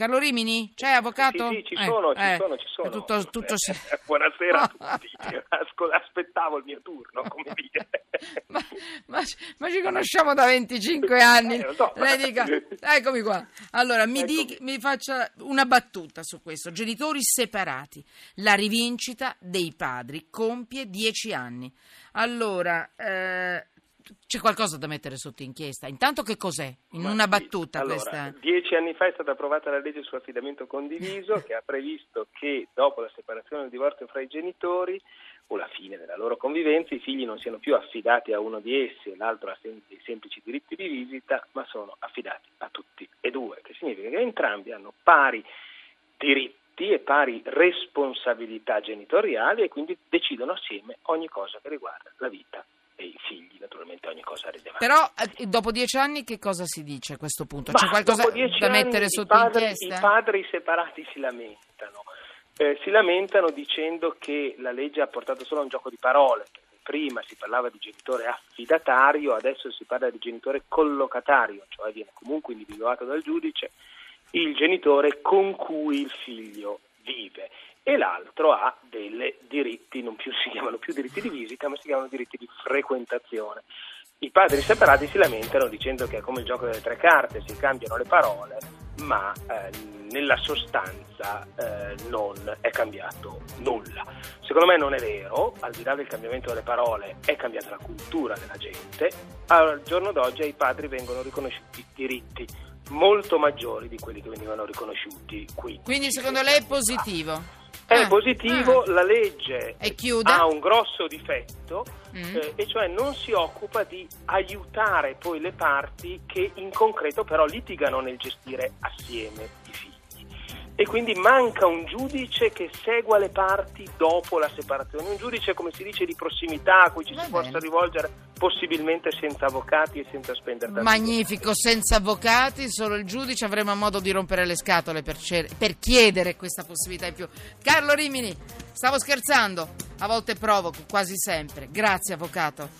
Carlo Rimini? C'è avvocato? Sì, sì, ci Eh, sono, ci eh, sono, ci sono. è Tutto, tutto si- Buonasera a tutti. Aspettavo il mio turno, come dire. ma, ma- ma ci conosciamo da 25 anni. Eh, so. Lei dica, eccomi qua. Allora, mi, dica- mi faccia una battuta su questo. Genitori separati. La rivincita dei padri compie 10 anni. Allora, eh, c'è qualcosa da mettere sotto inchiesta. Intanto che cos'è? In Ma una sì, battuta allora, questa. Dieci anni fa è stata approvata la legge sull'affidamento condiviso che ha previsto che dopo la separazione o il divorzio fra i genitori o la fine della loro convivenza i figli non siano più affidati a uno di essi e l'altro ha sem- dei semplici diritti di visita, ma sono affidati a tutti e due, che significa che entrambi hanno pari diritti e pari responsabilità genitoriali e quindi decidono assieme ogni cosa che riguarda la vita e i figli, naturalmente ogni cosa rilevante. Però eh, dopo dieci anni che cosa si dice a questo punto? Ma C'è qualcosa da mettere i sotto padri- inchiesta? I padri separati si lamentano. Eh, si lamentano dicendo che la legge ha portato solo a un gioco di parole. Prima si parlava di genitore affidatario, adesso si parla di genitore collocatario, cioè viene comunque individuato dal giudice il genitore con cui il figlio vive e l'altro ha dei diritti, non più si chiamano più diritti di visita, ma si chiamano diritti di frequentazione. I padri separati si lamentano dicendo che è come il gioco delle tre carte, si cambiano le parole, ma eh, nella sostanza eh, non è cambiato nulla. Secondo me non è vero, al di là del cambiamento delle parole è cambiata la cultura della gente, al giorno d'oggi ai padri vengono riconosciuti diritti molto maggiori di quelli che venivano riconosciuti qui. Quindi secondo lei è positivo? È Ah, positivo, ah. la legge ha un grosso difetto, Mm. eh, e cioè non si occupa di aiutare poi le parti che in concreto però litigano nel gestire assieme i figli. E quindi manca un giudice che segua le parti dopo la separazione, un giudice come si dice di prossimità a cui ci Va si bene. possa rivolgere possibilmente senza avvocati e senza spendere tanto Magnifico, senza avvocati, solo il giudice avremo modo di rompere le scatole per, cer- per chiedere questa possibilità in più. Carlo Rimini, stavo scherzando, a volte provoco, quasi sempre. Grazie avvocato.